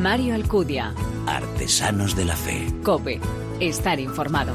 Mario Alcudia. Artesanos de la Fe. Cope. Estar informado.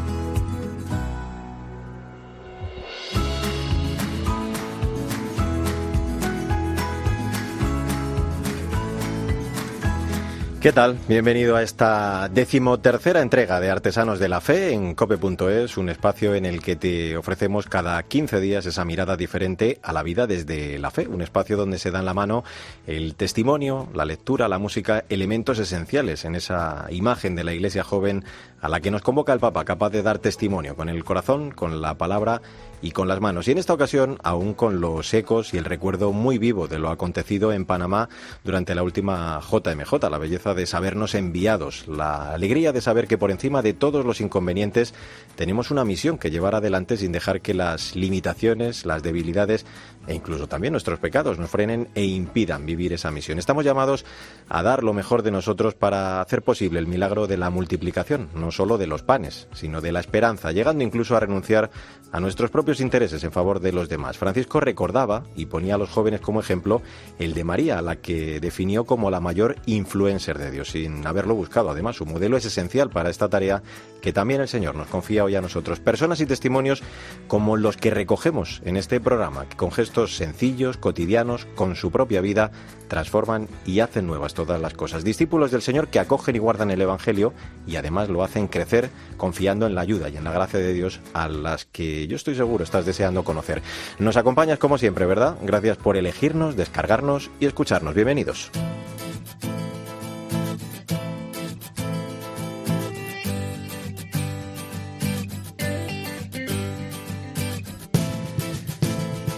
¿Qué tal? Bienvenido a esta decimotercera entrega de Artesanos de la Fe en cope.es, un espacio en el que te ofrecemos cada 15 días esa mirada diferente a la vida desde la fe, un espacio donde se dan la mano el testimonio, la lectura, la música, elementos esenciales en esa imagen de la iglesia joven a la que nos convoca el Papa, capaz de dar testimonio con el corazón, con la palabra y con las manos. Y en esta ocasión, aún con los ecos y el recuerdo muy vivo de lo acontecido en Panamá durante la última JMJ, la belleza de sabernos enviados, la alegría de saber que por encima de todos los inconvenientes tenemos una misión que llevar adelante sin dejar que las limitaciones, las debilidades e incluso también nuestros pecados nos frenen e impidan vivir esa misión. Estamos llamados a dar lo mejor de nosotros para hacer posible el milagro de la multiplicación, no solo de los panes, sino de la esperanza, llegando incluso a renunciar a nuestros propios intereses en favor de los demás. Francisco recordaba y ponía a los jóvenes como ejemplo el de María, la que definió como la mayor influencer de Dios, sin haberlo buscado. Además, su modelo es esencial para esta tarea que también el Señor nos confía hoy a nosotros. Personas y testimonios como los que recogemos en este programa, que con gestos sencillos, cotidianos, con su propia vida, transforman y hacen nuevas todas las cosas. Discípulos del Señor que acogen y guardan el Evangelio y además lo hacen crecer confiando en la ayuda y en la gracia de Dios a las que yo estoy seguro estás deseando conocer. Nos acompañas como siempre, ¿verdad? Gracias por elegirnos, descargarnos y escucharnos. Bienvenidos.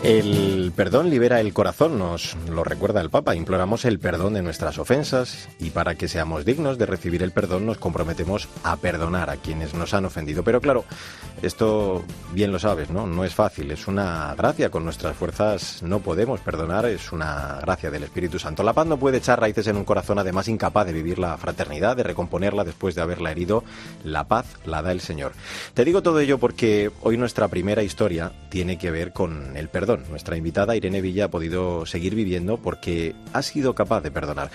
El perdón libera el corazón, nos lo recuerda el Papa. Imploramos el perdón de nuestras ofensas y para que seamos dignos de recibir el perdón nos comprometemos a perdonar a quienes nos han ofendido. Pero claro, esto bien lo sabes, ¿no? No es fácil, es una gracia. Con nuestras fuerzas no podemos perdonar, es una gracia del Espíritu Santo. La paz no puede echar raíces en un corazón además incapaz de vivir la fraternidad, de recomponerla después de haberla herido. La paz la da el Señor. Te digo todo ello porque hoy nuestra primera historia tiene que ver con el perdón nuestra Irene Villa ha podido seguir viviendo porque ha sido capaz de perdonar.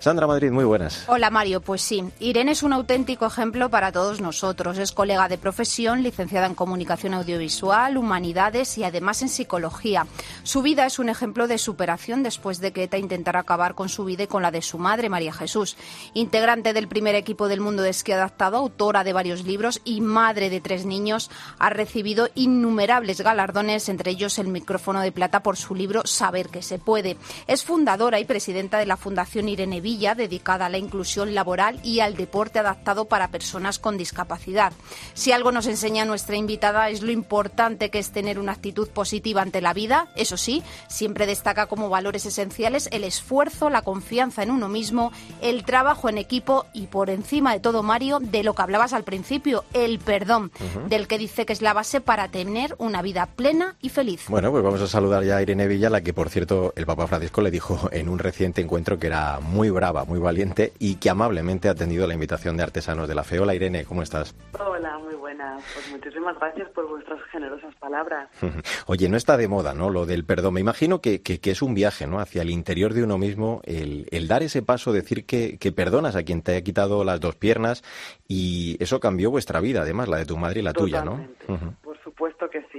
Sandra Madrid, muy buenas. Hola Mario, pues sí, Irene es un auténtico ejemplo para todos nosotros. Es colega de profesión, licenciada en comunicación audiovisual, humanidades y además en psicología. Su vida es un ejemplo de superación después de que ETA intentara acabar con su vida y con la de su madre, María Jesús. Integrante del primer equipo del mundo de esquí adaptado, autora de varios libros y madre de tres niños, ha recibido innumerables galardones, entre ellos el micrófono de plata por su libro Saber que se puede. Es fundadora y presidenta de la Fundación Irene Villa, dedicada a la inclusión laboral y al deporte adaptado para personas con discapacidad. Si algo nos enseña nuestra invitada es lo importante que es tener una actitud positiva ante la vida. Eso sí, siempre destaca como valores esenciales el esfuerzo, la confianza en uno mismo, el trabajo en equipo y por encima de todo, Mario, de lo que hablabas al principio, el perdón, del que dice que es la base para tener una vida plena y feliz. Bueno, pues vamos a saludar ya a Irene Villa, la que por cierto el Papa Francisco le dijo en un reciente encuentro que era muy brava, muy valiente y que amablemente ha atendido la invitación de Artesanos de la Fe. Hola Irene, ¿cómo estás? Hola, muy buenas. Pues muchísimas gracias por vuestras generosas palabras. Oye, no está de moda, ¿no? Lo del perdón. Me imagino que, que, es un viaje, ¿no? Hacia el interior de uno mismo, el, el dar ese paso, decir que, que, perdonas a quien te ha quitado las dos piernas y eso cambió vuestra vida, además, la de tu madre y la Totalmente. tuya, ¿no? Que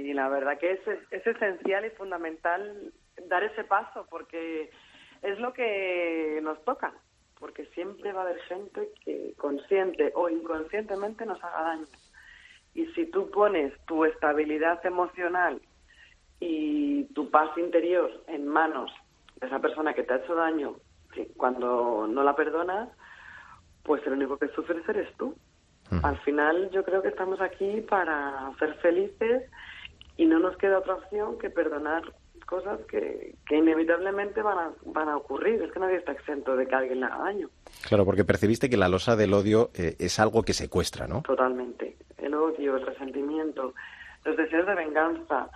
sí, la verdad que es, es esencial y fundamental dar ese paso porque es lo que nos toca, porque siempre va a haber gente que consciente o inconscientemente nos haga daño. Y si tú pones tu estabilidad emocional y tu paz interior en manos de esa persona que te ha hecho daño, cuando no la perdonas, pues el único que sufres eres tú. Al final yo creo que estamos aquí para ser felices y no nos queda otra opción que perdonar cosas que, que inevitablemente van a, van a ocurrir. Es que nadie está exento de que alguien le haga daño. Claro, porque percibiste que la losa del odio eh, es algo que secuestra, ¿no? Totalmente. El odio, el resentimiento, los deseos de venganza.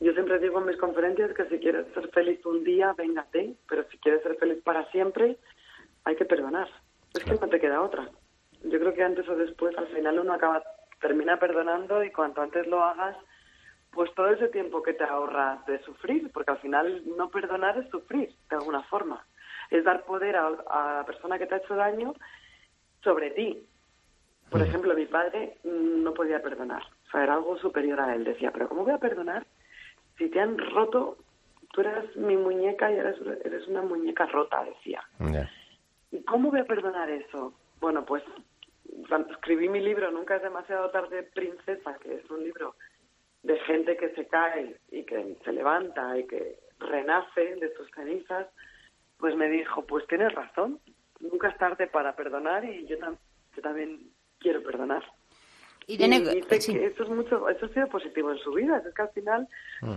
Yo siempre digo en mis conferencias que si quieres ser feliz un día, véngate, pero si quieres ser feliz para siempre, hay que perdonar. Es que no te queda otra. Yo creo que antes o después, al final uno acaba, termina perdonando y cuanto antes lo hagas, pues todo ese tiempo que te ahorras de sufrir, porque al final no perdonar es sufrir de alguna forma. es dar poder a, a la persona que te ha hecho daño sobre ti. Por ejemplo, mi padre no podía perdonar. O sea, era algo superior a él. Decía, pero ¿cómo voy a perdonar si te han roto? Tú eres mi muñeca y eres, eres una muñeca rota, decía. ¿Y cómo voy a perdonar eso? Bueno, pues cuando escribí mi libro Nunca es demasiado tarde, Princesa, que es un libro de gente que se cae y que se levanta y que renace de sus cenizas, pues me dijo, pues tienes razón, nunca es tarde para perdonar y yo, yo también quiero perdonar. Irene, y dice que eso es mucho, eso ha sido positivo en su vida, es que al final,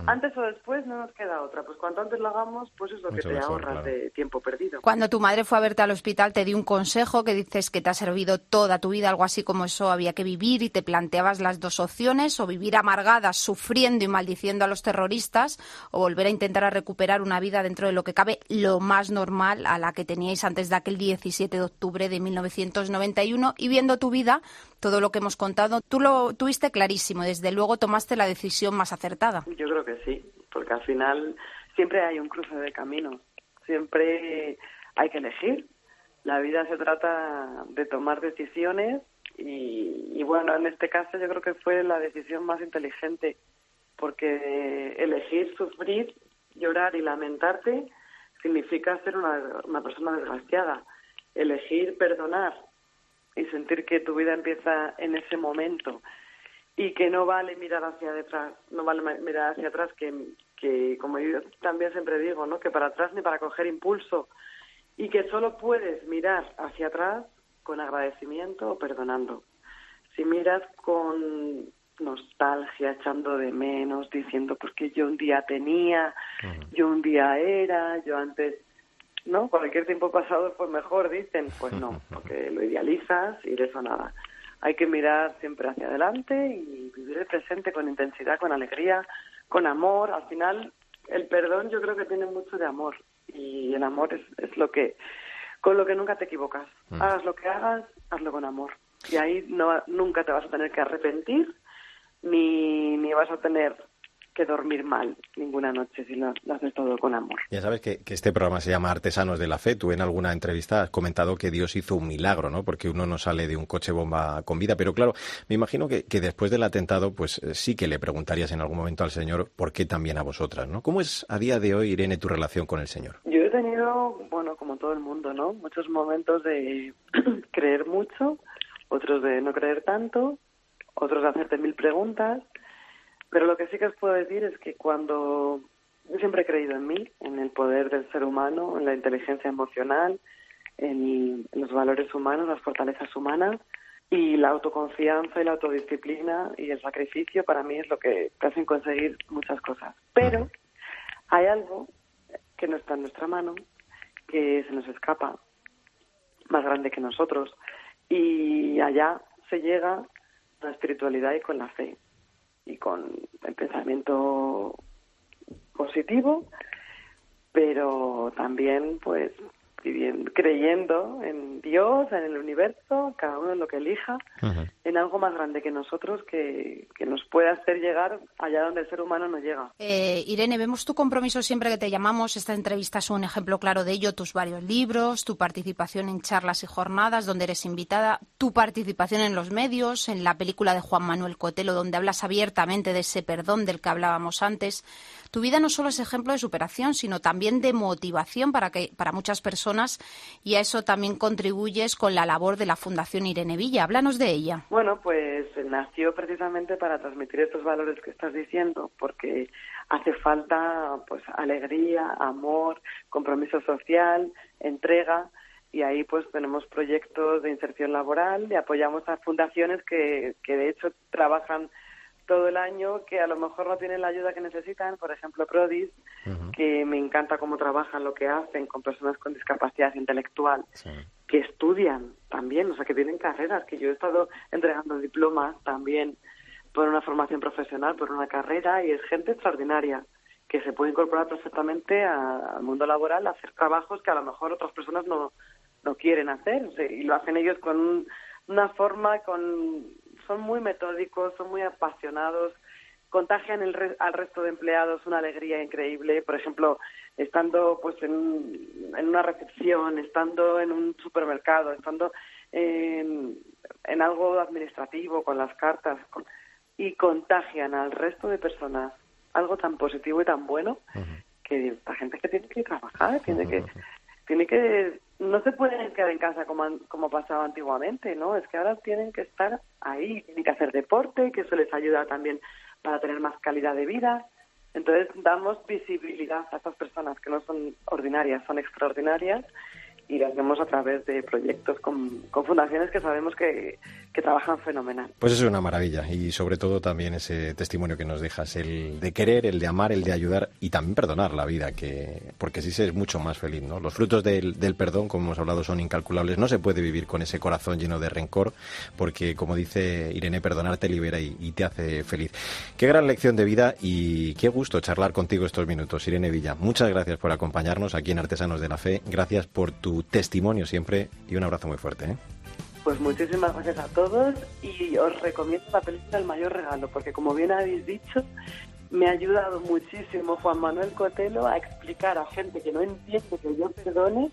antes o después no nos queda otra, pues cuanto antes lo hagamos, pues es lo que te ahorras de tiempo perdido. Cuando tu madre fue a verte al hospital te dio un consejo que dices que te ha servido toda tu vida, algo así como eso había que vivir y te planteabas las dos opciones, o vivir amargada, sufriendo y maldiciendo a los terroristas, o volver a intentar a recuperar una vida dentro de lo que cabe lo más normal a la que teníais antes de aquel 17 de octubre de 1991 y viendo tu vida, todo lo que hemos contado, tú lo tuviste clarísimo, desde luego tomaste la decisión más acertada. Yo creo que sí, porque al final siempre hay un cruce de caminos, siempre hay que elegir. La vida se trata de tomar decisiones y, bueno, en este caso yo creo que fue la decisión más inteligente, porque elegir sufrir, llorar y lamentarte significa ser una, una persona desgraciada. Elegir perdonar y sentir que tu vida empieza en ese momento y que no vale mirar hacia detrás, no vale mirar hacia atrás, que, que como yo también siempre digo, ¿no? que para atrás ni para coger impulso y que solo puedes mirar hacia atrás con agradecimiento o perdonando. Si miras con nostalgia, echando de menos, diciendo pues que yo un día tenía, yo un día era, yo antes ¿no? Cualquier tiempo pasado fue mejor, dicen. Pues no, porque lo idealizas y de eso nada. Hay que mirar siempre hacia adelante y vivir el presente con intensidad, con alegría, con amor. Al final, el perdón yo creo que tiene mucho de amor y el amor es, es lo que, con lo que nunca te equivocas. Mm. Hagas lo que hagas, hazlo con amor. Y ahí no, nunca te vas a tener que arrepentir ni, ni vas a tener que dormir mal ninguna noche si lo, haces todo con amor. Ya sabes que, este programa se llama Artesanos de la Fe. Tú en alguna entrevista has comentado que Dios hizo un milagro, ¿no? Porque uno no sale de un coche bomba con vida. Pero claro, me imagino que, después del atentado, pues eh, sí que le preguntarías en algún momento al Señor por qué también a vosotras, ¿no? ¿Cómo es a día de hoy, Irene, tu relación con el Señor? Yo he tenido, bueno, como todo el mundo, ¿no? Muchos momentos de creer mucho, otros de no creer tanto, otros de hacerte mil preguntas pero lo que sí que os puedo decir es que cuando yo siempre he creído en mí, en el poder del ser humano, en la inteligencia emocional, en, los valores humanos, las fortalezas humanas y la autoconfianza y la autodisciplina y el sacrificio para mí es lo que te hacen conseguir muchas cosas. Pero hay algo que no está en nuestra mano, que se nos escapa, más grande que nosotros, y allá se llega la espiritualidad y con la fe y con el pensamiento positivo, pero también pues creyendo en Dios, en el universo, cada uno en lo que elija, en algo más grande que nosotros que, que, nos puede hacer llegar allá donde el ser humano no llega. Eh, Irene, vemos tu compromiso siempre que te llamamos. Esta entrevista es un ejemplo claro de ello. Tus varios libros, tu participación en charlas y jornadas donde eres invitada, tu participación en los medios, en la película de Juan Manuel Cotelo donde hablas abiertamente de ese perdón del que hablábamos antes. Tu vida no solo es ejemplo de superación, sino también de motivación para, que, para muchas personas y a eso también contribuyes con la labor de la Fundación Irene Villa. Háblanos de ella. Bueno, pues nació precisamente para transmitir estos valores que estás diciendo, porque hace falta pues alegría, amor, compromiso social, entrega y ahí pues tenemos proyectos de inserción laboral y apoyamos a fundaciones que, que de hecho trabajan todo el año que a lo mejor no tienen la ayuda que necesitan, por ejemplo Prodis, que me encanta cómo trabajan, lo que hacen con personas con discapacidad intelectual, que estudian también, o sea, que tienen carreras, que yo he estado entregando diplomas también por una formación profesional, por una carrera, y es gente extraordinaria que se puede incorporar perfectamente al mundo laboral, a hacer trabajos que a lo mejor otras personas no, no quieren hacer, y lo hacen ellos con una forma, con son muy metódicos, son muy apasionados, contagian el al resto de empleados una alegría increíble. Por ejemplo, estando pues en, en una recepción, estando en un supermercado, estando en, en algo administrativo, con las cartas, y contagian al resto de personas algo tan positivo y tan bueno que esta gente que tiene que trabajar, tiene que tiene que no se pueden quedar en casa como como pasaba antiguamente, ¿no? Es que ahora tienen que estar ahí, tienen que hacer deporte, que eso les ayuda también para tener más calidad de vida. Entonces damos visibilidad a estas personas que no son ordinarias, son extraordinarias y lo hacemos a través de proyectos con, fundaciones que sabemos que, que, trabajan fenomenal. Pues es una maravilla y sobre todo también ese testimonio que nos dejas, el de querer, el de amar, el de ayudar y también perdonar la vida, que porque así se es mucho más feliz. ¿no? Los frutos del, del perdón, como hemos hablado, son incalculables. No se puede vivir con ese corazón lleno de rencor porque, como dice Irene, perdonar te libera y te hace feliz. Qué gran lección de vida y qué gusto charlar contigo estos minutos, Irene Villa. Muchas gracias por acompañarnos aquí en Artesanos de la Fe. Gracias por tu testimonio siempre y un abrazo muy fuerte. ¿eh? Pues muchísimas gracias a todos y os recomiendo la película El mayor regalo, porque como bien habéis dicho, me ha ayudado muchísimo Juan Manuel Cotelo a explicar a gente que no entiende que yo perdone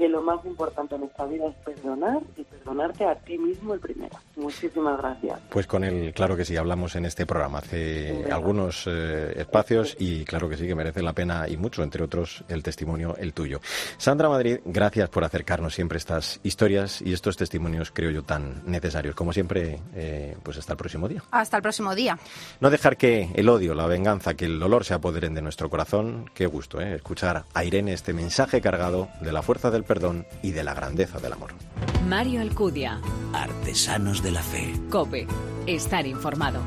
que lo más importante en nuestra vida es perdonar y perdonarte a ti mismo el primero. Muchísimas gracias. Pues con él, claro que sí, hablamos en este programa hace algunos eh, espacios y claro que sí que merece la pena y mucho, entre otros, el testimonio, el tuyo. Sandra Madrid, gracias por acercarnos siempre estas historias y estos testimonios, creo yo, tan necesarios. Como siempre, eh, pues hasta el próximo día. Hasta el próximo día. No dejar que el odio, la venganza, que el dolor se apoderen de nuestro corazón. Qué gusto, ¿eh? Escuchar a Irene este mensaje cargado de la fuerza del perdón y de la grandeza del amor. Mario Alcudia. Artesanos de la Fe. Cope. Estar informado.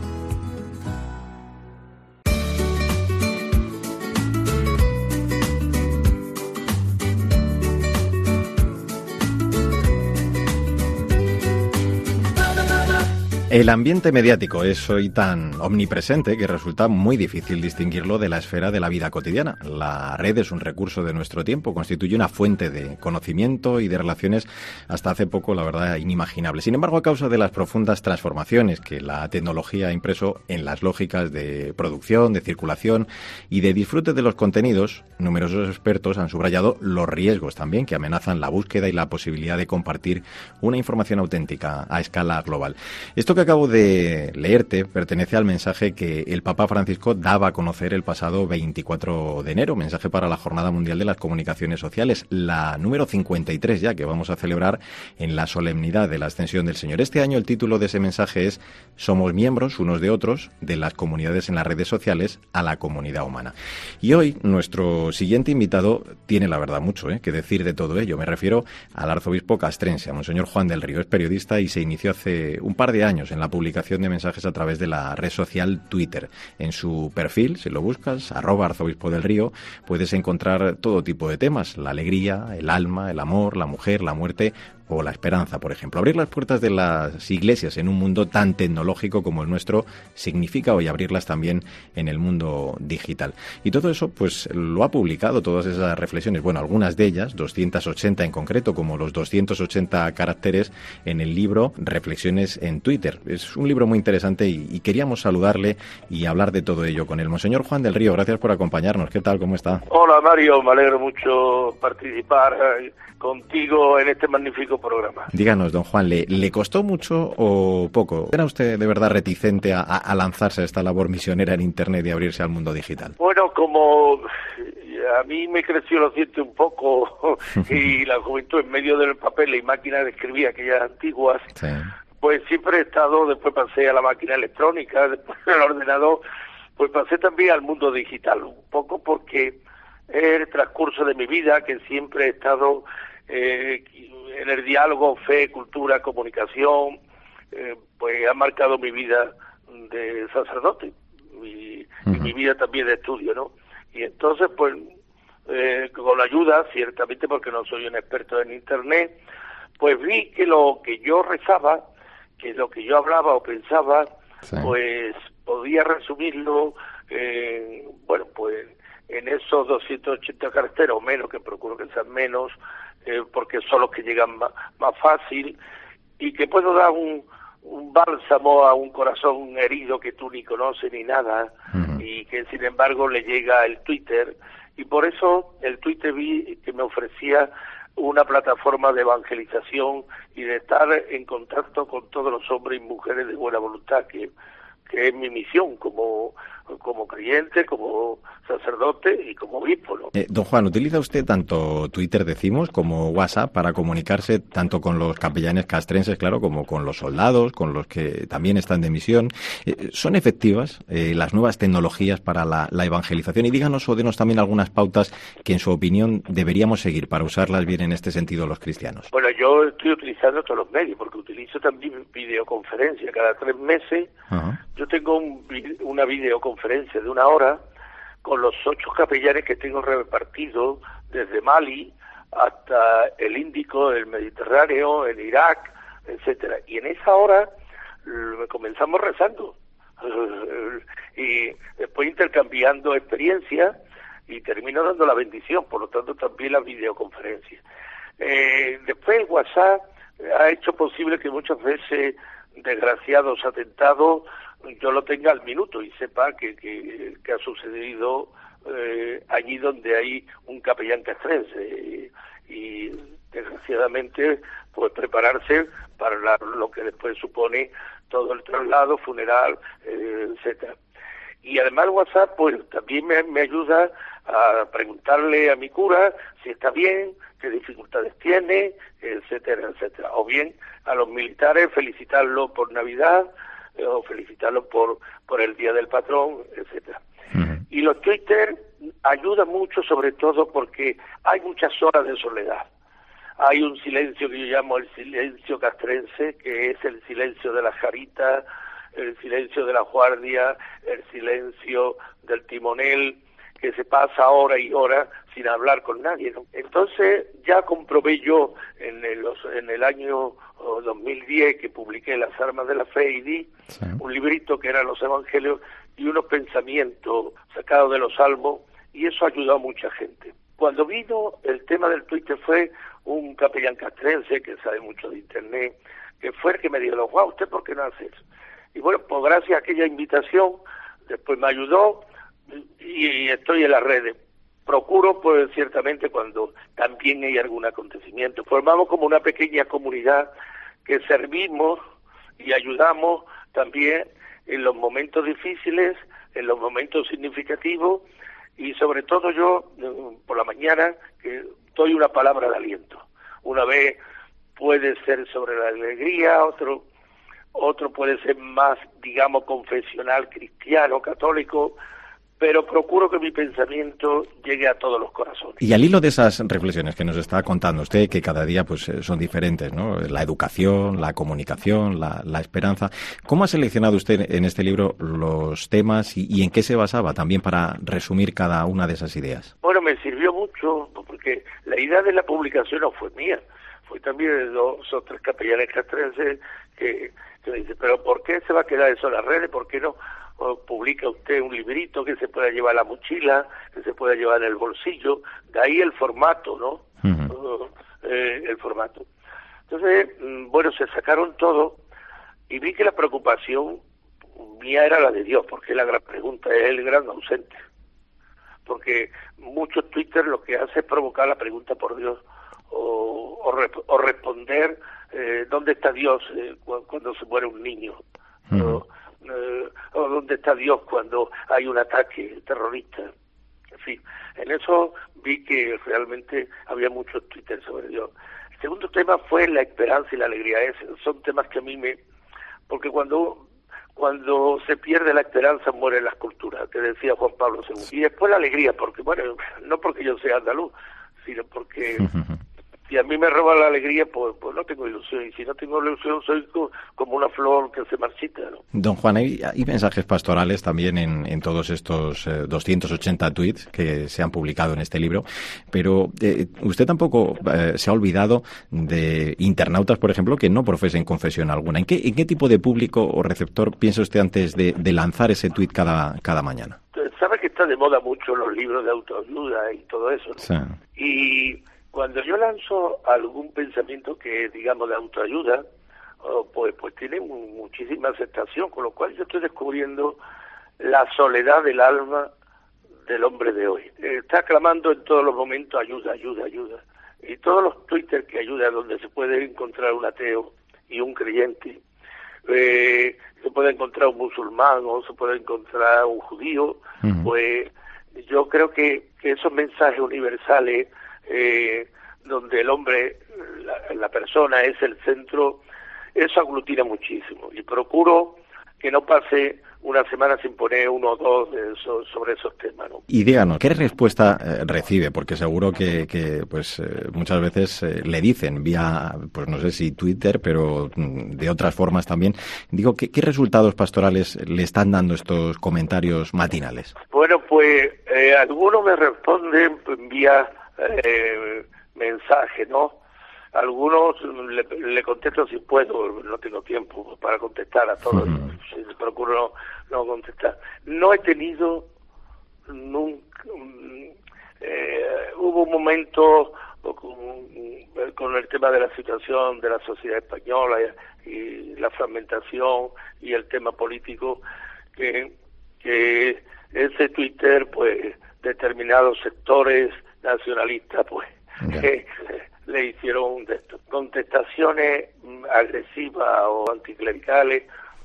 El ambiente mediático es hoy tan omnipresente que resulta muy difícil distinguirlo de la esfera de la vida cotidiana. La red es un recurso de nuestro tiempo, constituye una fuente de conocimiento y de relaciones hasta hace poco, la verdad, inimaginable. Sin embargo, a causa de las profundas transformaciones que la tecnología ha impreso en las lógicas de producción, de circulación y de disfrute de los contenidos, numerosos expertos han subrayado los riesgos también que amenazan la búsqueda y la posibilidad de compartir una información auténtica a escala global. Esto que acabo de leerte pertenece al mensaje que el Papa Francisco daba a conocer el pasado 24 de enero, mensaje para la Jornada Mundial de las Comunicaciones Sociales, la número 53 ya que vamos a celebrar en la solemnidad de la ascensión del Señor. Este año el título de ese mensaje es Somos miembros unos de otros de las comunidades en las redes sociales a la comunidad humana. Y hoy nuestro siguiente invitado tiene la verdad mucho ¿eh? que decir de todo ello. Me refiero al arzobispo castrense, a Monseñor Juan del Río. Es periodista y se inició hace un par de años en la publicación de mensajes a través de la red social Twitter. En su perfil, si lo buscas, arroba arzobispo del río, puedes encontrar todo tipo de temas, la alegría, el alma, el amor, la mujer, la muerte o la esperanza, por ejemplo. Abrir las puertas de las iglesias en un mundo tan tecnológico como el nuestro significa hoy abrirlas también en el mundo digital. Y todo eso, pues lo ha publicado, todas esas reflexiones, bueno, algunas de ellas, 280 en concreto, como los 280 caracteres en el libro Reflexiones en Twitter. Es un libro muy interesante y, queríamos saludarle y hablar de todo ello con el Monseñor Juan del Río. Gracias por acompañarnos. ¿Qué tal? ¿Cómo está? Hola Mario, me alegro mucho participar eh, contigo en este magnífico programa. Díganos, don Juan, ¿le, le costó mucho o poco? ¿Era usted de verdad reticente a, a, lanzarse a esta labor misionera en Internet y abrirse al mundo digital? Bueno, como a mí me creció lo siento un poco y la juventud en medio del papel y máquina de escribir aquellas antiguas, sí. pues siempre he estado, después pasé a la máquina electrónica, después al ordenador, pues pasé también al mundo digital, un poco porque es el transcurso de mi vida que siempre he estado eh, en el diálogo, fe, cultura, comunicación, eh, pues ha marcado mi vida de sacerdote y, uh -huh. y, mi vida también de estudio, ¿no? Y entonces, pues, eh, con la ayuda, ciertamente porque no soy un experto en Internet, pues vi que lo que yo rezaba, que lo que yo hablaba o pensaba, sí. pues podía resumirlo, eh, bueno, pues en esos 280 caracteres o menos, que procuro que sean menos, eh, porque son los que llegan más, más, fácil, y que puedo dar un, un, bálsamo a un corazón herido que tú ni conoces ni nada, uh -huh. y que sin embargo le llega el Twitter Y por eso el Twitter vi que me ofrecía una plataforma de evangelización y de estar en contacto con todos los hombres y mujeres de buena voluntad, que, que es mi misión como como creyente, como sacerdote y como obispo. Eh, don Juan, ¿utiliza usted tanto Twitter, decimos, como WhatsApp para comunicarse tanto con los capellanes castrenses, claro, como con los soldados, con los que también están de misión? Eh, ¿Son efectivas eh, las nuevas tecnologías para la, evangelización? Y díganos o denos también algunas pautas que, en su opinión, deberíamos seguir para usarlas bien en este sentido los cristianos. Bueno, yo estoy utilizando todos los medios, porque utilizo también videoconferencia. Cada tres meses yo tengo una videoconferencia conferencia de una hora con los ocho capellanes que tengo repartidos desde Mali hasta el Índico, el Mediterráneo, el Irak, etcétera. Y en esa hora comenzamos rezando y después intercambiando experiencias y termino dando la bendición, por lo tanto también la videoconferencia. Eh, después WhatsApp ha hecho posible que muchas veces desgraciados atentados yo lo tenga al minuto y sepa que, que, ha sucedido eh, allí donde hay un capellán castrense y, desgraciadamente pues prepararse para lo que después supone todo el traslado, funeral, eh, etcétera. Y además WhatsApp pues también me, me ayuda a preguntarle a mi cura si está bien, qué dificultades tiene, etcétera, etcétera. O bien a los militares felicitarlo por Navidad, o felicitarlo por, por el Día del Patrón, etcétera. Y los Twitter ayudan mucho sobre todo porque hay muchas horas de soledad. Hay un silencio que yo llamo el silencio castrense, que es el silencio de la jarita, el silencio de la guardia, el silencio del timonel, que se pasa hora y hora sin hablar con nadie. Entonces ya comprobé yo en el, en el año 2010 que publiqué Las Armas de la Fe y di un librito que eran los Evangelios y unos pensamientos sacados de los Salmos y eso ayudó a mucha gente. Cuando vino el tema del Twitter fue un capellán castrense que sabe mucho de Internet, que fue el que me dijo, wow, ¿usted por qué no hace eso? Y bueno, pues gracias a aquella invitación, después me ayudó, y estoy en las redes. Procuro, pues ciertamente, cuando también hay algún acontecimiento. Formamos como una pequeña comunidad que servimos y ayudamos también en los momentos difíciles, en los momentos significativos y sobre todo yo eh, por la mañana que doy una palabra de aliento. Una vez puede ser sobre la alegría, otro otro puede ser más, digamos, confesional, cristiano, católico, pero procuro que mi pensamiento llegue a todos los corazones. Y al hilo de esas reflexiones que nos está contando usted, que cada día pues eh, son diferentes, ¿no? La educación, la comunicación, la, esperanza. ¿Cómo ha seleccionado usted en este libro los temas y, en qué se basaba también para resumir cada una de esas ideas? Bueno, me sirvió mucho porque la idea de la publicación no fue mía, fue también de dos o tres capellanes castrenses que, que me dicen, pero ¿por qué se va a quedar eso en las redes? ¿Por qué no? Publica usted un librito que se pueda llevar en la mochila, que se pueda llevar en el bolsillo, de ahí el formato, ¿no? Eh, el formato. Entonces, mm, bueno, se sacaron todo y vi que la preocupación mía era la de Dios, porque la gran pregunta, es el gran ausente. Porque muchos Twitter lo que hace es provocar la pregunta por Dios o, o, responder eh, dónde está Dios eh, cuando se muere un niño. Eh, o dónde está Dios cuando hay un ataque terrorista. En fin, en eso vi que realmente había muchos Twitter sobre Dios. El segundo tema fue la esperanza y la alegría. Es, son temas que a mí me... Porque cuando cuando se pierde la esperanza muere la culturas, que decía Juan Pablo II. Y después la alegría, porque, bueno, no porque yo sea andaluz, sino porque si a mí me roba la alegría, pues, pues no tengo ilusión. Y si no tengo ilusión, soy como una flor que se marchita. ¿no? Don Juan, hay, mensajes pastorales también en, todos estos 280 eh, tweets que se han publicado en este libro, pero eh, usted tampoco eh, se ha olvidado de internautas, por ejemplo, que no profesen confesión alguna. ¿En qué, en qué tipo de público o receptor piensa usted antes de, lanzar ese tweet cada, cada mañana? Sabe que está de moda mucho los libros de autoayuda y todo eso. Sí. Y cuando yo lanzo algún pensamiento que digamos de autoayuda, oh, pues, pues tiene muchísima aceptación, con lo cual yo estoy descubriendo la soledad del alma del hombre de hoy. Está clamando en todos los momentos ayuda, ayuda, ayuda. Y todos los Twitter que ayudan donde se puede encontrar un ateo y un creyente, eh, se puede encontrar un musulmán o se puede encontrar un judío, pues yo creo que, que esos mensajes universales eh, donde el hombre, la, la, persona es el centro, eso aglutina muchísimo. Y procuro que no pase una semana sin poner uno o dos sobre esos temas. ¿no? Y díganos, ¿qué respuesta eh, recibe? Porque seguro que, que pues eh, muchas veces eh, le dicen vía, pues no sé si Twitter, pero mm, de otras formas también. Digo, ¿qué, qué resultados pastorales le están dando estos comentarios matinales? Bueno, pues algunos me responden vía mensaje, ¿no? Algunos le, contesto si puedo, no tengo tiempo para contestar a todos, procuro no, contestar. No he tenido nunca, eh, hubo un momento con, el tema de la situación de la sociedad española y, la fragmentación y el tema político que, que ese Twitter pues determinados sectores nacionalistas pues le hicieron contestaciones agresivas o anticlericales,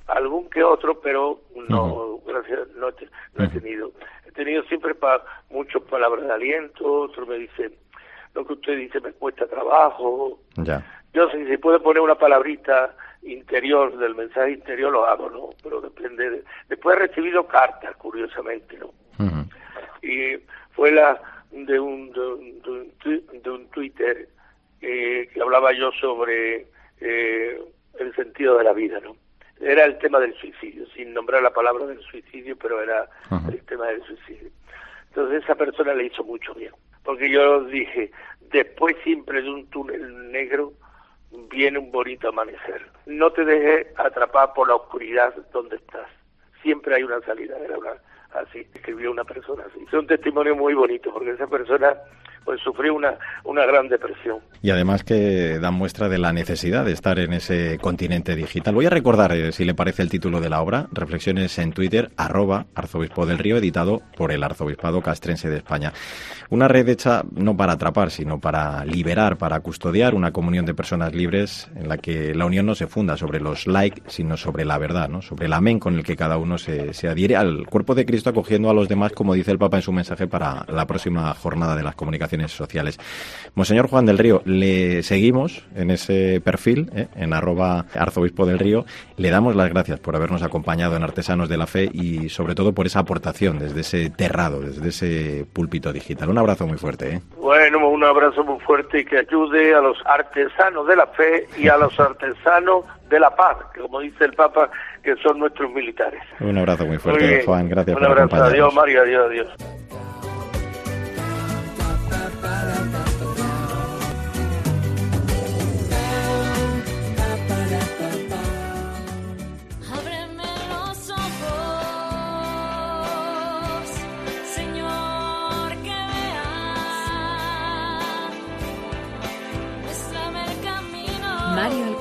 algún que otro, pero no, gracias, no, he tenido. He tenido siempre pa, muchas palabras de aliento, otro me dice, lo que usted dice me cuesta trabajo. Ya. Yo si se puede poner una palabrita interior del mensaje interior lo hago, ¿no? Pero depende de... Después he recibido cartas, curiosamente, ¿no? Y fue la de un, de un, de un Twitter eh, que hablaba yo sobre eh, el sentido de la vida, ¿no? Era el tema del suicidio, sin nombrar la palabra del suicidio, pero era el tema del suicidio. Entonces esa persona le hizo mucho bien, porque yo dije, después siempre de un túnel negro viene un bonito amanecer. No te dejes atrapar por la oscuridad donde estás. Siempre hay una salida. Era una, así, escribió una persona así. Es un testimonio muy bonito, porque esa persona pues sufrió una, una gran depresión. Y además que dan muestra de la necesidad de estar en ese continente digital. Voy a recordar, eh, si le parece, el título de la obra, Reflexiones en Twitter, arroba arzobispo del río, editado por el arzobispado castrense de España. Una red hecha no para atrapar, sino para liberar, para custodiar una comunión de personas libres en la que la unión no se funda sobre los likes, sino sobre la verdad, ¿no? sobre el amén con el que cada uno se, se adhiere al cuerpo de Cristo acogiendo a los demás, como dice el Papa en su mensaje para la próxima jornada de las comunicaciones sociales. Monseñor Juan del Río, le seguimos en ese perfil, ¿eh? en arroba arzobispo del río. Le damos las gracias por habernos acompañado en Artesanos de la Fe y sobre todo por esa aportación desde ese terrado, desde ese púlpito digital. Un abrazo muy fuerte. ¿eh? Bueno, un abrazo muy fuerte y que ayude a los artesanos de la fe y a los artesanos de la paz, como dice el Papa, que son nuestros militares. Un abrazo muy fuerte, Juan. Gracias un abrazo. Adiós, Mario. Adiós, adiós.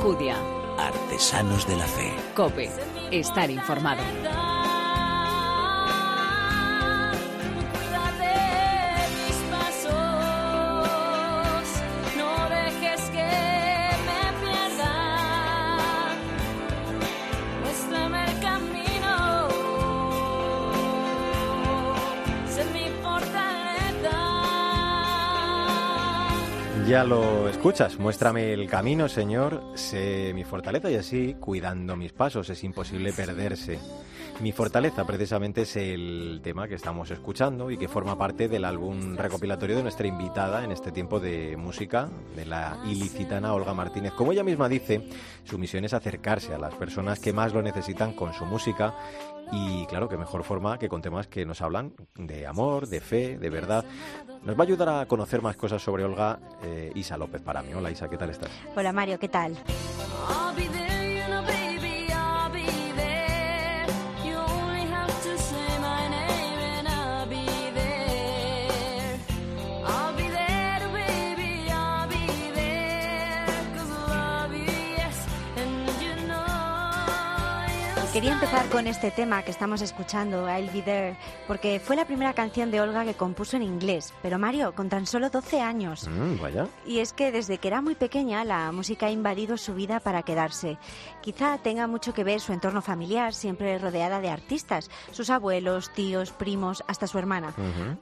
Alcudia. Artesanos de la Fe. Cope. Estar informado. Ya lo escuchas, muéstrame el camino, Señor, sé mi fortaleza y así, cuidando mis pasos, es imposible perderse. Mi fortaleza precisamente es el tema que estamos escuchando y que forma parte del álbum recopilatorio de nuestra invitada en este tiempo de música, de la ilicitana Olga Martínez. Como ella misma dice, su misión es acercarse a las personas que más lo necesitan con su música y claro, que mejor forma que con temas que nos hablan de amor, de fe, de verdad. Nos va a ayudar a conocer más cosas sobre Olga eh, Isa López para mí. Hola Isa, ¿qué tal estás? Hola Mario, ¿qué tal? Empezar con este tema que estamos escuchando, I'll Be There, porque fue la primera canción de Olga que compuso en inglés, pero Mario, con tan solo 12 años. Mm, vaya. Y es que desde que era muy pequeña la música ha invadido su vida para quedarse. Quizá tenga mucho que ver su entorno familiar, siempre rodeada de artistas, sus abuelos, tíos, primos, hasta su hermana.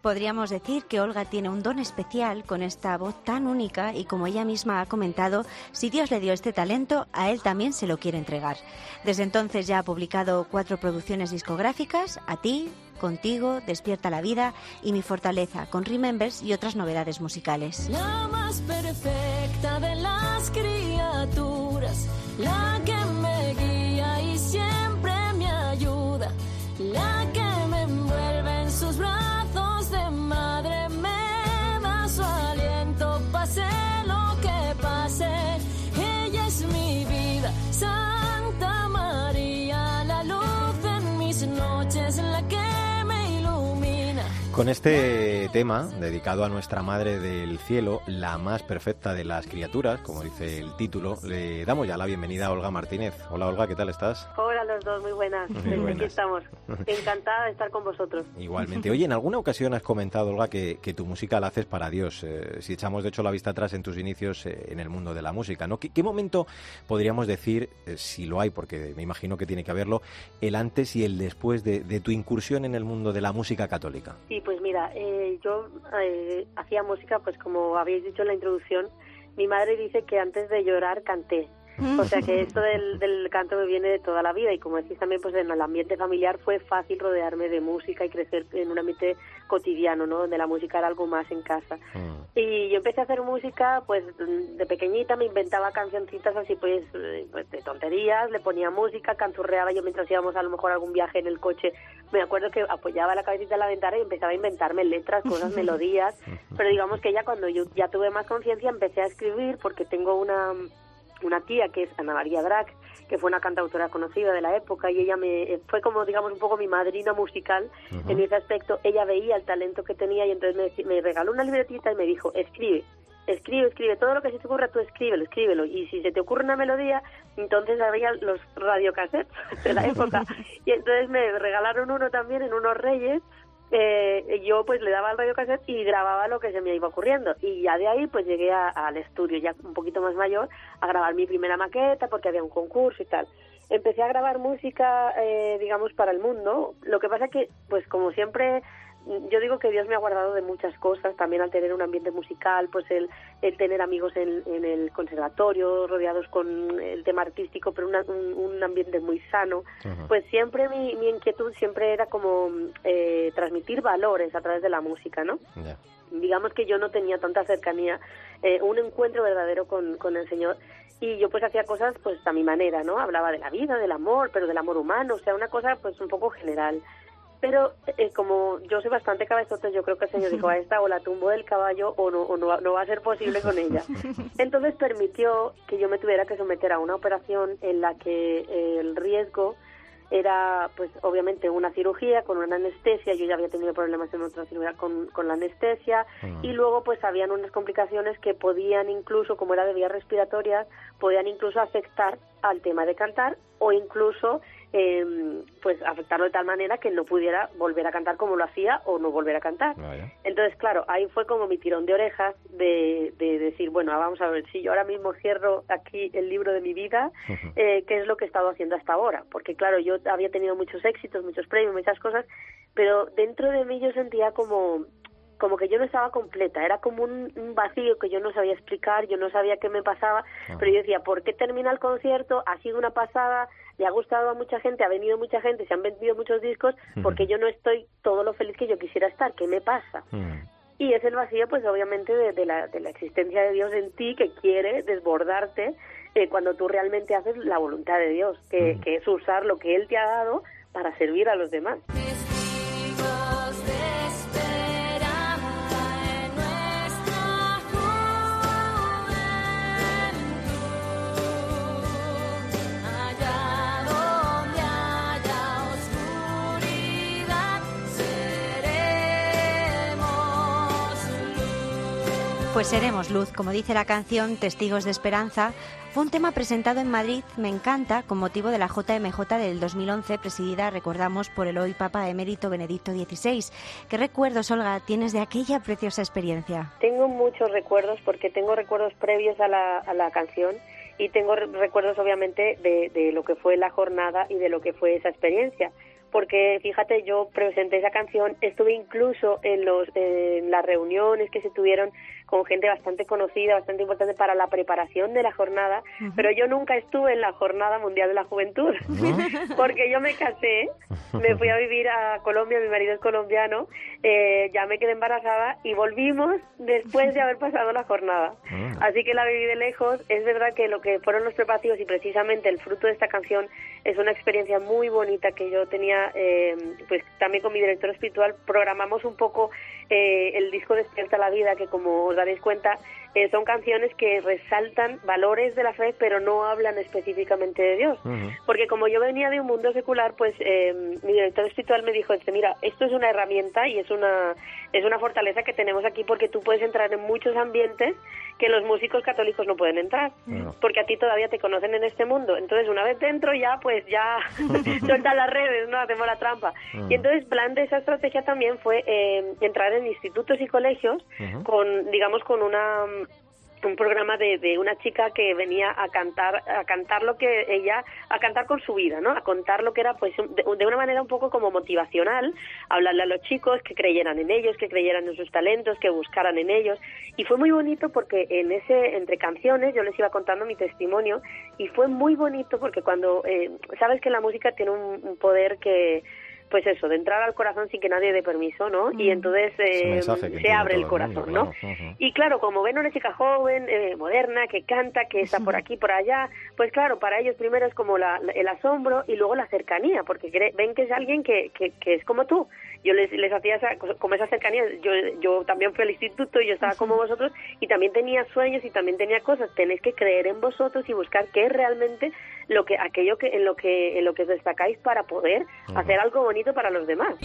Podríamos decir que Olga tiene un don especial con esta voz tan única y como ella misma ha comentado, si Dios le dio este talento, a él también se lo quiere entregar. Desde entonces ya ha publicado cuatro producciones discográficas, A ti, Contigo, Despierta la Vida y Mi Fortaleza, con Remembers y otras novedades musicales. La más perfecta de las criaturas, la que me Con este tema, dedicado a nuestra Madre del Cielo, la más perfecta de las criaturas, como dice el título, le damos ya la bienvenida a Olga Martínez. Hola Olga, ¿qué tal estás? Hola los dos, muy buenas. Aquí estamos. Encantada de estar con vosotros. Igualmente. Oye, en alguna ocasión has comentado, Olga, que, tu música la haces para Dios. Eh, si echamos de hecho la vista atrás en tus inicios eh, en el mundo de la música, ¿no? ¿Qué, momento podríamos decir, eh, si lo hay, porque me imagino que tiene que haberlo, el antes y el después de, de tu incursión en el mundo de la música católica? Sí, pues mira, eh, yo eh, hacía música, pues como habéis dicho en la introducción, mi madre dice que antes de llorar canté. O sea que esto del, del, canto me viene de toda la vida y como decís también, pues en el ambiente familiar fue fácil rodearme de música y crecer en un ambiente cotidiano, ¿no? Donde la música era algo más en casa. Mm. Y yo empecé a hacer música, pues de pequeñita me inventaba cancioncitas así, pues, pues, de tonterías, le ponía música, canturreaba yo mientras íbamos a lo mejor a algún viaje en el coche. Me acuerdo que apoyaba la cabecita en la ventana y empezaba a inventarme letras, cosas, melodías. Pero digamos que ya cuando yo ya tuve más conciencia empecé a escribir porque tengo una una tía que es Ana María Drac, que fue una cantautora conocida de la época y ella me fue como digamos un poco mi madrina musical en ese aspecto. Ella veía el talento que tenía y entonces me, me, regaló una libretita y me dijo, escribe, escribe, escribe, todo lo que se te ocurra tú escríbelo, escríbelo. Y si se te ocurre una melodía, entonces había los radiocassettes de la época. y entonces me regalaron uno también en unos reyes eh, yo pues le daba al radio cassette y grababa lo que se me iba ocurriendo. Y ya de ahí pues llegué al estudio ya un poquito más mayor a grabar mi primera maqueta porque había un concurso y tal. Empecé a grabar música eh, digamos para el mundo. Lo que pasa que pues como siempre yo digo que Dios me ha guardado de muchas cosas, también al tener un ambiente musical, pues el, el tener amigos en, en, el conservatorio, rodeados con el tema artístico, pero un, un, ambiente muy sano, pues siempre mi, mi, inquietud siempre era como eh, transmitir valores a través de la música, ¿no? Digamos que yo no tenía tanta cercanía, eh, un encuentro verdadero con, con el Señor, y yo pues hacía cosas pues a mi manera, ¿no? Hablaba de la vida, del amor, pero del amor humano, o sea, una cosa pues un poco general. Pero eh, como yo soy bastante cabezote, yo creo que el señor dijo, a esta o la tumbo del caballo o no, o no, no va a ser posible con ella. Entonces permitió que yo me tuviera que someter a una operación en la que eh, el riesgo era pues obviamente una cirugía con una anestesia, yo ya había tenido problemas en otra cirugía con, con la anestesia mm. y luego pues habían unas complicaciones que podían incluso, como era de vías respiratorias, podían incluso afectar al tema de cantar o incluso eh, pues afectarlo de tal manera que no pudiera volver a cantar como lo hacía o no volver a cantar. Entonces, claro, ahí fue como mi tirón de orejas de, de, decir, bueno, vamos a ver, si yo ahora mismo cierro aquí el libro de mi vida, eh, ¿qué es lo que he estado haciendo hasta ahora? Porque, claro, yo había tenido muchos éxitos, muchos premios, muchas cosas, pero dentro de mí yo sentía como como que yo no estaba completa, era como un, vacío que yo no sabía explicar, yo no sabía qué me pasaba, ah. pero yo decía, ¿por qué termina el concierto? Ha sido una pasada, le ha gustado a mucha gente, ha venido mucha gente, se han vendido muchos discos, porque yo no estoy todo lo feliz que yo quisiera estar, ¿qué me pasa? Y es el vacío, pues obviamente, de, la, de la existencia de Dios en ti que quiere desbordarte eh, cuando tú realmente haces la voluntad de Dios, que, que es usar lo que Él te ha dado para servir a los demás. Pues seremos luz, como dice la canción Testigos de Esperanza, Fue un tema presentado en Madrid, Me encanta, con motivo de la JMJ del 2011, presidida, recordamos, por el hoy Papa emérito Benedicto XVI. ¿Qué recuerdos, Olga, tienes de aquella preciosa experiencia? Tengo muchos recuerdos porque tengo recuerdos previos a la, a la canción y tengo recuerdos obviamente de, de lo que fue la jornada y de lo que fue esa experiencia porque fíjate, yo presenté esa canción, estuve incluso en, los, en las reuniones que se tuvieron con gente bastante conocida, bastante importante para la preparación de la jornada, pero yo nunca estuve en la Jornada Mundial de la Juventud, porque yo me casé, me fui a vivir a Colombia, mi marido es colombiano, eh, ya me quedé embarazada y volvimos después de haber pasado la jornada. Ah. Así que la viví de lejos. Es verdad que lo que fueron los preparativos y precisamente el fruto de esta canción es una experiencia muy bonita que yo tenía, eh, pues también con mi director espiritual programamos un poco eh, el disco Despierta la Vida, que como os daréis cuenta, eh, son canciones que resaltan valores de la fe, pero no hablan específicamente de Dios. Porque como yo venía de un mundo secular, pues eh, mi director espiritual me dijo, dice, mira, esto es una herramienta y es una, es una fortaleza que tenemos aquí porque tú puedes entrar en muchos ambientes que los músicos católicos no pueden entrar, porque a ti todavía te conocen en este mundo. Entonces, una vez dentro ya, pues ya sueltan las redes, ¿no? Hacemos la trampa. Y entonces, plan de esa estrategia también fue eh, entrar en institutos y colegios con, digamos, con una un programa de, de, una chica que venía a cantar a cantar lo que ella a cantar con su vida no a contar lo que era pues de, de, una manera un poco como motivacional hablarle a los chicos que creyeran en ellos que creyeran en sus talentos que buscaran en ellos. Y fue muy bonito porque en ese entre canciones yo les iba contando mi testimonio y fue muy bonito porque cuando eh, sabes que la música tiene un, un poder que pues eso, de entrar al corazón sin que nadie dé permiso, ¿no? Y entonces eh, se abre el corazón, ¿no? Y claro, como ven una chica joven, eh, moderna, que canta, que está por aquí, por allá, pues claro, para ellos primero es como la, el asombro y luego la cercanía, porque ven que es alguien que, que, que es como tú. Yo les, les hacía esa, como esa cercanía, yo, yo también fui al instituto y yo estaba como vosotros y también tenía sueños y también tenía cosas. Tenéis que creer en vosotros y buscar qué es realmente lo que aquello que en lo que en lo que os destacáis para poder hacer algo bonito para los demás.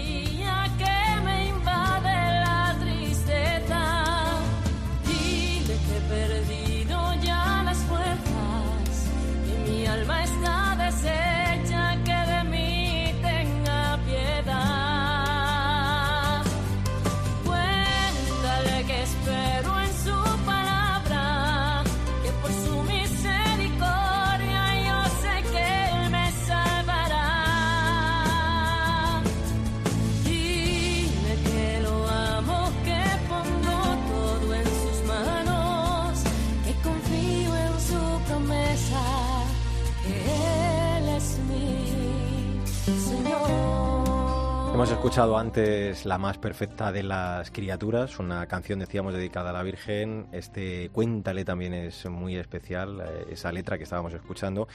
Escuchado antes La más perfecta de las criaturas, una canción, decíamos, dedicada a la Virgen. Este Cuéntale también es muy especial, eh, esa letra que estábamos escuchando.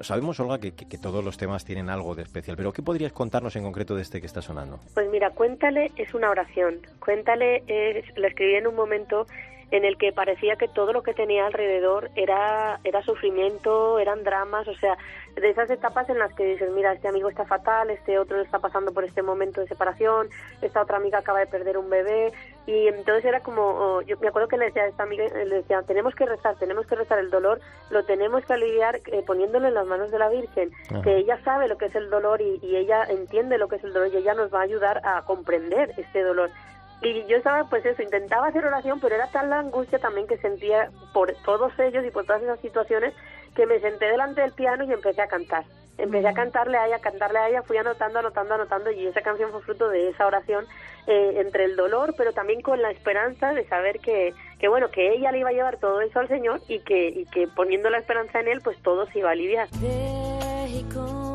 Sabemos, Olga, que, que- que todos los temas tienen algo de especial, pero ¿qué podrías contarnos en concreto de este que está sonando? Pues mira, Cuéntale es una oración. Cuéntale es, la escribí en un momento en el que parecía que todo lo que tenía alrededor era, era sufrimiento, eran dramas, o sea, de esas etapas en las que dices, mira, este amigo está fatal, este otro está pasando por este momento de separación, esta otra amiga acaba de perder un bebé, y entonces era como, oh, yo me acuerdo que le decía a esta amiga, le decía, tenemos que rezar, tenemos que rezar el dolor, lo tenemos que aliviar eh, poniéndolo en las manos de la Virgen, Ajá. que ella sabe lo que es el dolor y, y ella entiende lo que es el dolor y ella nos va a ayudar a comprender este dolor. Y yo estaba, pues eso, intentaba hacer oración, pero era tal la angustia también que sentía por todos ellos y por todas esas situaciones que me senté delante del piano y empecé a cantar. Empecé a cantarle a ella, a cantarle a ella, fui anotando, anotando, anotando y esa canción fue fruto de esa oración eh, entre el dolor, pero también con la esperanza de saber que, que, bueno, que ella le iba a llevar todo eso al Señor y que, y que poniendo la esperanza en Él, pues todo se iba a aliviar. There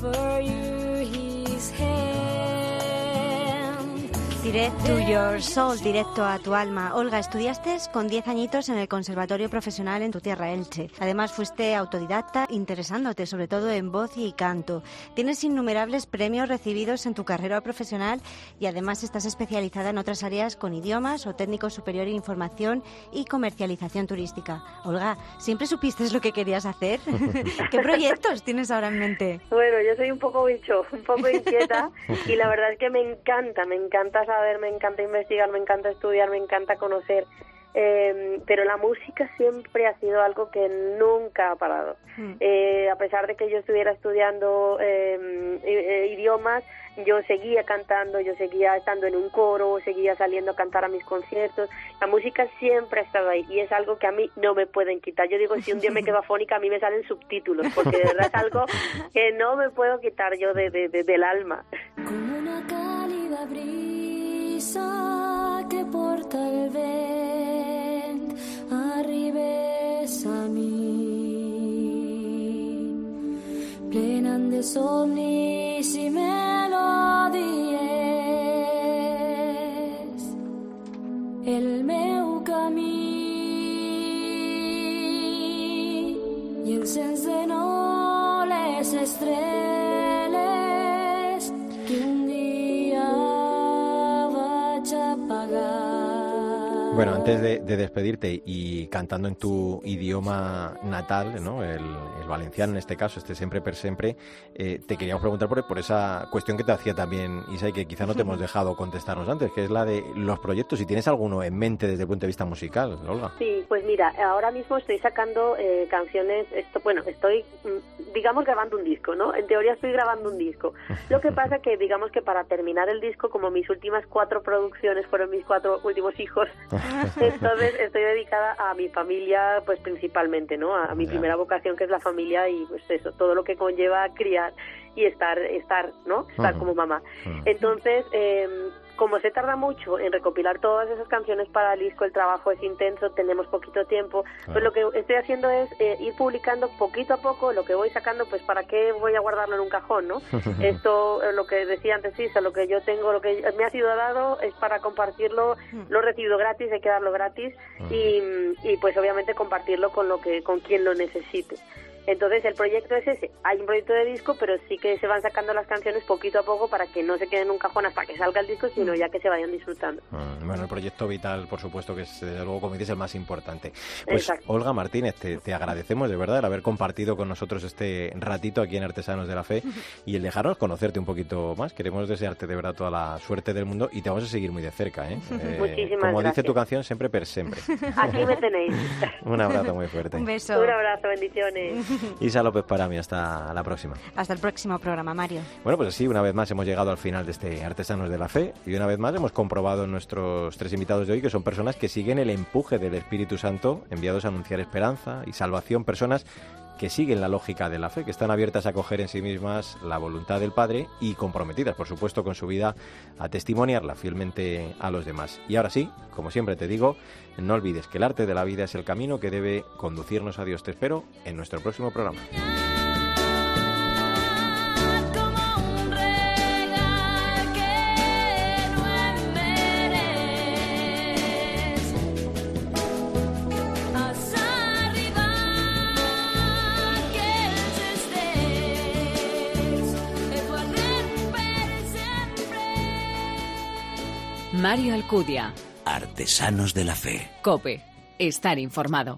forever. Direct to your soul, directo a tu alma. Olga, estudiaste con 10 añitos en el Conservatorio Profesional en tu tierra Elche. Además, fuiste autodidacta, interesándote sobre todo en voz y canto. Tienes innumerables premios recibidos en tu carrera profesional y además estás especializada en otras áreas con idiomas o técnico superior en información y comercialización turística. Olga, ¿siempre supiste lo que querías hacer? ¿Qué proyectos tienes ahora en mente? Bueno, yo soy un poco bicho, un poco inquieta y la verdad es que me encanta, me encanta saber, me encanta investigar, me encanta estudiar, me encanta conocer. Eh, pero la música siempre ha sido algo que nunca ha parado. Mm. Eh, a pesar de que yo estuviera estudiando eh, eh, idiomas, yo seguía cantando, yo seguía estando en un coro, seguía saliendo a cantar a mis conciertos. La música siempre ha estado ahí y es algo que a mí no me pueden quitar. Yo digo, si un día me quedo afónica, a mí me salen subtítulos, porque de verdad es algo que no me puedo quitar yo de, de- de- del alma. Como una cálida brisa que porta el vent arribes a mi plena de somnis i melodies el meu camí i encens de nou les estrelles que un dia apagar. Bueno, antes de, de despedirte y cantando en tu idioma natal, ¿no? el, el valenciano en este caso, este siempre per siempre, eh, te queríamos preguntar por, por esa cuestión que te hacía también Isa y que quizá no te hemos dejado contestarnos antes, que es la de los proyectos. Si tienes alguno en mente desde el punto de vista musical, Olga. Sí, pues mira, ahora mismo estoy sacando eh, canciones, esto, bueno, estoy, mm, digamos, grabando un disco, ¿no? En teoría estoy grabando un disco. Lo que pasa que, digamos que para terminar el disco, como mis últimas cuatro producciones fueron mis cuatro últimos hijos, entonces estoy dedicada a mi familia, pues principalmente, ¿no? A, a mi primera vocación, que es la familia y, pues eso, todo lo que conlleva criar y estar, estar, ¿no? Estar como mamá. Entonces, eh, como se tarda mucho en recopilar todas esas canciones para el disco, el trabajo es intenso, tenemos poquito tiempo, Claro. pues lo que estoy haciendo es eh, ir publicando poquito a poco lo que voy sacando, pues para qué voy a guardarlo en un cajón, ¿no? Esto, eh, lo que decía antes Isa, lo que yo tengo, lo que me ha sido dado es para compartirlo, lo he recibido gratis, hay que darlo gratis y, y pues obviamente compartirlo con lo que con quien lo necesite. Entonces el proyecto es ese, hay un proyecto de disco, pero sí que se van sacando las canciones poquito a poco para que no se queden en un cajón hasta que salga el disco, sino ya que se vayan disfrutando. Ah, Bueno, el proyecto vital, por supuesto, que es, desde luego, como dices, el más importante. Pues, Exacto. Olga Martínez, te, te agradecemos de verdad el haber compartido con nosotros este ratito aquí en Artesanos de la Fe y el dejarnos conocerte un poquito más. Queremos desearte de verdad toda la suerte del mundo y te vamos a seguir muy de cerca. ¿eh? Eh, Muchísimas como dice tu canción, siempre per siempre. Aquí me tenéis. Un abrazo muy fuerte. Un beso. Un abrazo, bendiciones. Isa López para mí, hasta la próxima. Hasta el próximo programa, Mario. Bueno, pues así, una vez más hemos llegado al final de este Artesanos de la Fe y una vez más hemos comprobado en nuestros tres invitados de hoy que son personas que siguen el empuje del Espíritu Santo enviados a anunciar esperanza y salvación, personas que siguen la lógica de la fe, que están abiertas a coger en sí mismas la voluntad del Padre y comprometidas, por supuesto, con su vida a testimoniarla fielmente a los demás. Y ahora sí, como siempre te digo, no olvides que el arte de la vida es el camino que debe conducirnos a Dios. Te espero en nuestro próximo programa. Mario Alcudia. Artesanos de la Fe. Cope. Estar informado.